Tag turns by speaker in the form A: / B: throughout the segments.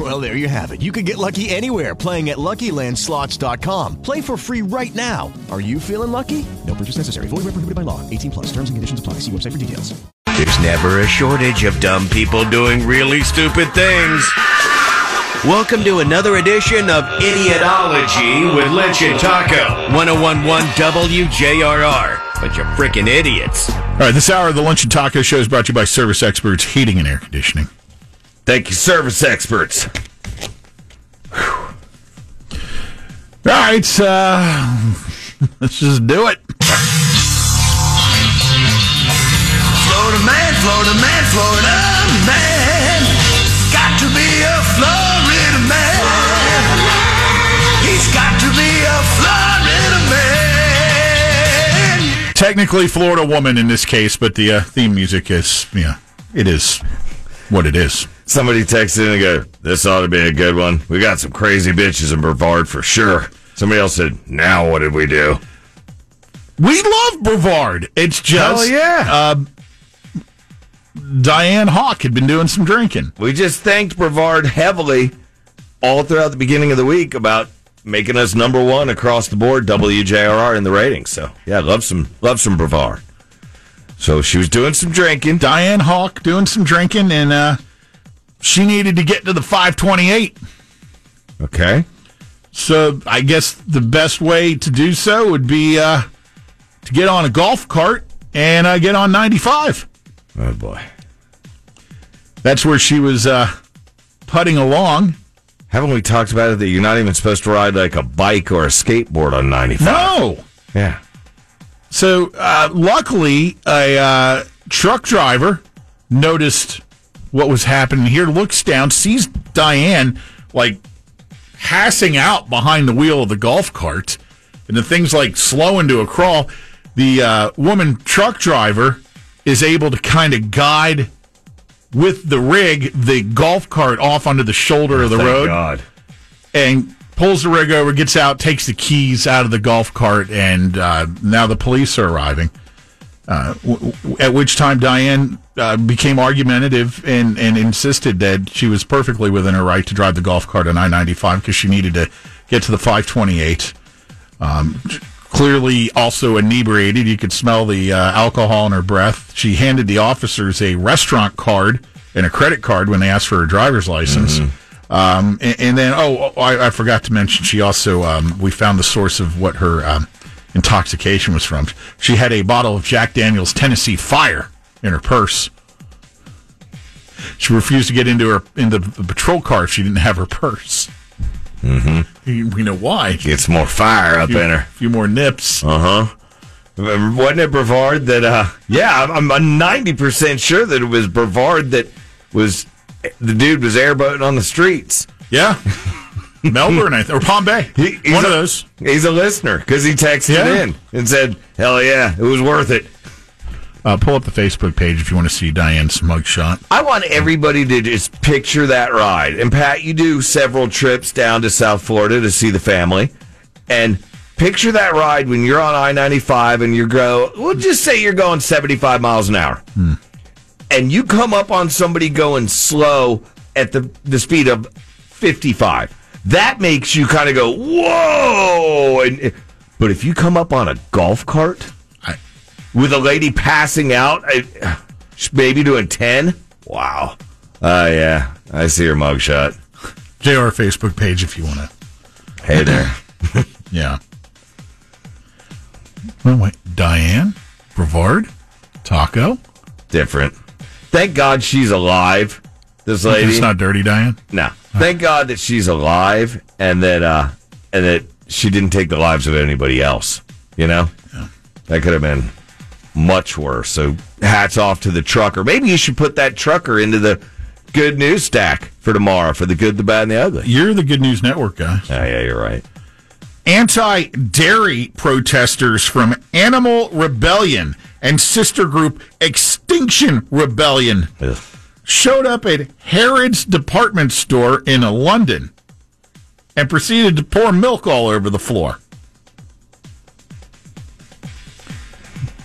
A: Well, there you have it. You can get lucky anywhere playing at LuckyLandSlots.com. Play for free right now. Are you feeling lucky? No purchase necessary. Void where prohibited by law. 18 plus. Terms and conditions apply. See website for details.
B: There's never a shortage of dumb people doing really stupid things. Welcome to another edition of Idiotology with Lunch and Taco. 1011 WJRR. Bunch of freaking idiots.
C: All right, this hour of the Lunch and Taco Show is brought to you by Service Experts Heating and Air Conditioning.
B: Thank you, service experts.
C: All right, uh, let's just do it.
B: Florida man, Florida man, Florida man. Got to be a Florida man. He's got to be a Florida man.
C: Technically, Florida woman in this case, but the uh, theme music is, yeah, it is what it is.
B: Somebody texted in and go, this ought to be a good one. We got some crazy bitches in Brevard for sure. Somebody else said, now what did we do?
C: We love Brevard. It's just,
B: Hell yeah.
C: uh, Diane Hawk had been doing some drinking.
B: We just thanked Brevard heavily all throughout the beginning of the week about making us number one across the board, WJRR in the ratings. So yeah, love some love some Brevard. So she was doing some drinking.
C: Diane Hawk doing some drinking, and uh, she needed to get to the 528.
B: Okay.
C: So I guess the best way to do so would be uh, to get on a golf cart and uh, get on 95.
B: Oh boy.
C: That's where she was uh, putting along.
B: Haven't we talked about it that you're not even supposed to ride like a bike or a skateboard on 95?
C: No.
B: Yeah.
C: So uh, luckily, a uh, truck driver noticed what was happening here, looks down, sees Diane like passing out behind the wheel of the golf cart, and the thing's like slowing to a crawl. The uh, woman truck driver is able to kind of guide with the rig the golf cart off onto the shoulder of the road
B: God.
C: and pulls the rig over, gets out, takes the keys out of the golf cart, and uh, now the police are arriving. Uh, w- w- at which time Diane uh, became argumentative and, and insisted that she was perfectly within her right to drive the golf cart on I 95 because she needed to get to the 528. Um, clearly, also inebriated. You could smell the uh, alcohol in her breath. She handed the officers a restaurant card and a credit card when they asked for her driver's license. Um, and, and then, oh, I, I forgot to mention, she also, um, we found the source of what her um, intoxication was from. She had a bottle of Jack Daniels Tennessee Fire in her purse. She refused to get into her into the patrol car if she didn't have her purse. Mm-hmm. We know why.
B: Gets more fire up
C: few,
B: in her.
C: A few more nips.
B: Uh huh. Wasn't it Brevard that? uh Yeah, I'm, 90 percent sure that it was Brevard that was the dude was airboating on the streets.
C: Yeah. Melbourne, I th- or Palm Bay.
B: He- he's
C: One of those.
B: He's a listener because he texted
C: Yeah.
B: in and said, "Hell yeah, it was worth it."
C: Uh, pull up the Facebook page if you want to see Diane's mugshot.
B: I want everybody to just picture that ride. And Pat, you do several trips down to South Florida to see the family, and picture that ride when you're on I ninety five and you go. We'll just say you're going seventy five miles an hour, and you come up on somebody going slow at the the speed of fifty five. That makes you kind of go whoa. And but if you come up on a golf cart
C: I,
B: with a lady passing out, I, maybe doing 10. Wow. Uh, yeah. I see her mugshot.
C: JR Facebook page if you want to.
B: Hey there.
C: Yeah. Oh, wait. Diane? Brevard? Taco?
B: Different. Thank God she's alive. This lady.
C: It's not dirty, Diane?
B: no. Thank God that she's alive and that, uh, and that she didn't take the lives of anybody else. You know? That could have been much worse. So hats off to the trucker. Maybe you should put that trucker into the good news stack for tomorrow for the good, the bad, and the ugly.
C: You're the Good News Network guy.
B: Oh, yeah, you're right.
C: Anti dairy protesters from Animal Rebellion and sister group Extinction Rebellion
B: Ugh.
C: Showed up at Harrods department store in London and proceeded to pour milk all over the floor.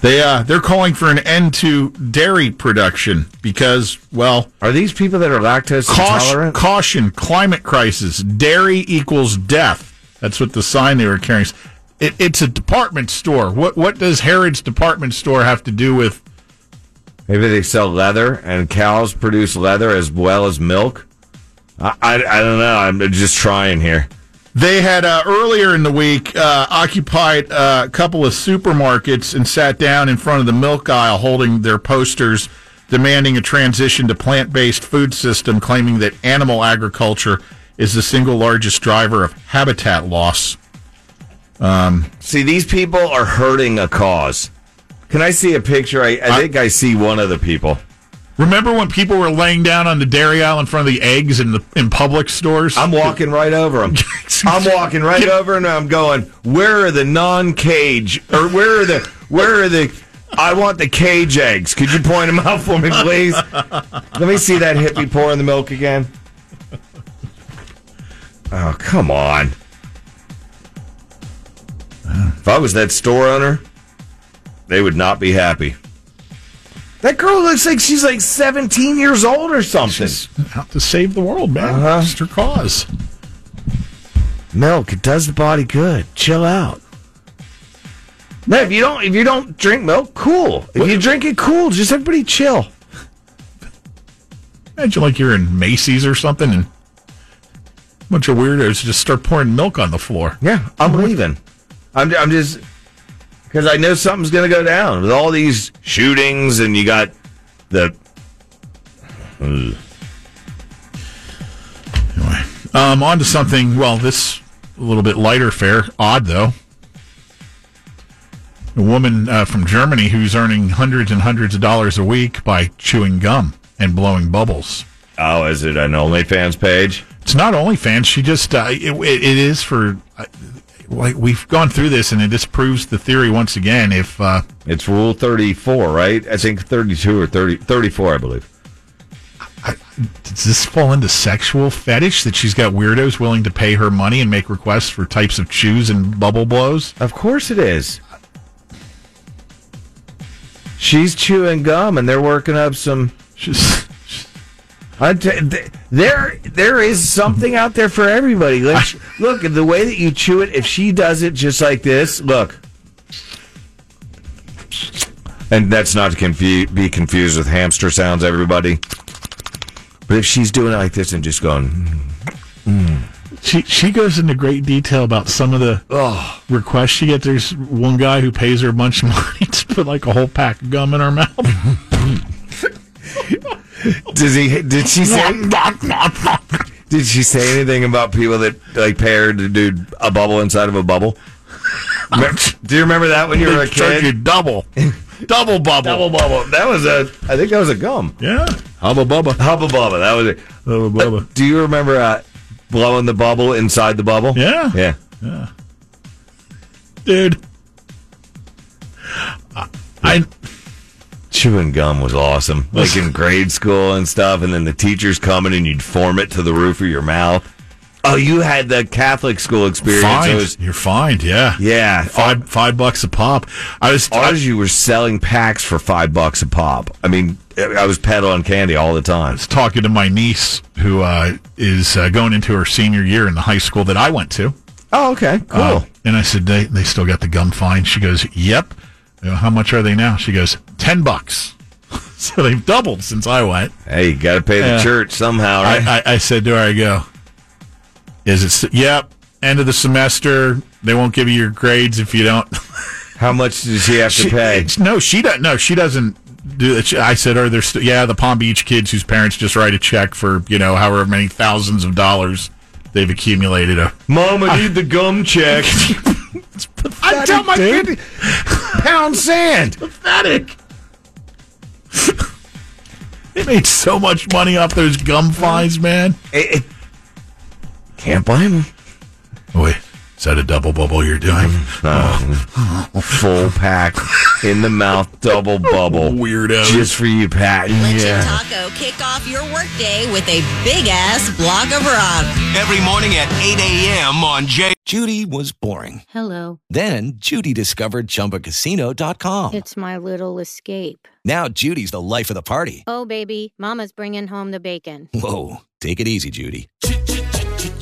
C: They uh, they're calling for an end to dairy production because, well,
B: Are these people that are lactose
C: caution,
B: intolerant?
C: caution, climate crisis, dairy equals death. That's what the sign they were carrying. It, it's a department store. What what does Harrods department store have to do with?
B: Maybe they sell leather and cows produce leather as well as milk. I, I, I don't know. I'm just trying here.
C: They had uh, earlier in the week uh, occupied uh, a couple of supermarkets and sat down in front of the milk aisle holding their posters demanding a transition to plant based food system, claiming that animal agriculture is the single largest driver of habitat loss.
B: See, these people are hurting a cause. Can I see a picture? I, I think I see one of the people.
C: Remember when people were laying down on the dairy aisle in front of the eggs in the in public stores?
B: I'm walking right over them. I'm walking right over and I'm going, where are the non-cage or where are the where are the I want the cage eggs. Could you point them out for me, please? Let me see that hippie pouring the milk again. Oh, come on. If I was that store owner, they would not be happy. That girl looks like she's like 17 years old or something.
C: She's out to save the world, man.
B: Uh-huh.
C: It's her cause.
B: milk it does the body good chill out no if you don't if you don't drink milk cool if you drink it cool just everybody chill
C: Imagine like you're in Macy's or something and a bunch of weirdos just start pouring milk on the floor.
B: yeah i'm leaving i'm, I'm just because i know something's going to go down with all these shootings and you got the Ugh.
C: Anyway, um, on to something. Well, this a little bit lighter fare. Odd though. A woman uh, from Germany who's earning hundreds and hundreds of dollars a week by chewing gum and blowing bubbles.
B: oh is it an onlyfans page
C: It's not OnlyFans. She just uh, it, it it is for uh, like we've gone through this and it disproves the theory once again. If uh,
B: it's rule 34 right i think 32 or 30 34 i believe
C: does this fall into sexual fetish that she's got weirdos willing to pay her money and make requests for types of chews and bubble blows?
B: Of course it is. She's chewing gum and they're working up some.
C: She's,
B: I t- th- there, there is something out there for everybody. Like, look, the way that you chew it, if she does it just like this, look. And that's not to confu- be confused with hamster sounds, everybody. But if she's doing it like this and just going, mm, mm.
C: she she goes into great detail about some of the
B: oh,
C: requests she gets. There's one guy who pays her a bunch of money to put like a whole pack of gum in her mouth.
B: does he? Did she say? Did she say anything about people that like pay her to do a bubble inside of a bubble? Do you remember that when you were a
C: They charge you
B: kid?
C: double, double bubble,
B: Double bubble. That was a. I think that was a gum.
C: Yeah, hubba bubba,
B: Hubba bubba. That was it.
C: hubba bubba.
B: Do you remember uh, blowing the bubble inside the bubble?
C: Yeah,
B: Yeah.
C: Yeah. dude.
B: Chewing gum was awesome. Like in grade school and stuff, and then the teachers coming and you'd form it to the roof of your mouth. Oh, you had the Catholic school experience.
C: Fined.
B: was-
C: You're fined. Yeah,
B: yeah.
C: Five five bucks a pop. I was
B: Ours, you were selling packs for five bucks a pop. I mean, I was peddling candy all the time.
C: was talking to my niece who uh, is uh, going into her senior year in the high school that I went to.
B: Oh, okay, cool.
C: Uh, and I said, they, they still got the gum fine. She goes, yep. You know, how much are they now? She goes, 10 bucks. so they've doubled since I went.
B: hey, you got to pay the
C: Yeah.
B: church somehow, right?
C: I, I, I said to her, I go, is it, yep, end of the semester. They won't give you your grades if you don't.
B: How much does she have to
C: She-
B: pay?
C: it's- No, she doesn't. No, she doesn't do that. She- I said, are there, st- yeah, the Palm Beach kids whose parents just write a check for, you know, however many thousands of dollars they've accumulated. A,
B: Mom, I need the gum check. I tell my
C: dude.
B: kid, pound sand.
C: pathetic. they made so much money off those gum fines, man.
B: It- it- can't blame them.
C: Wait, is that a double bubble you're doing?
B: Uh, full pack. in the mouth double bubble.
C: Weirdo.
B: Just for you, Pat.
D: Let
B: Yeah.
D: your taco kick off your workday with a big ass block of rock.
E: Every morning at 8 a.m. on J.
F: Judy was boring.
G: Hello.
F: Then Judy discovered ChumbaCasino.com.
G: It's my little escape.
F: Now Judy's the life of the party.
G: Oh, baby, Mama's bringing home the bacon.
F: Whoa, take it easy, Judy.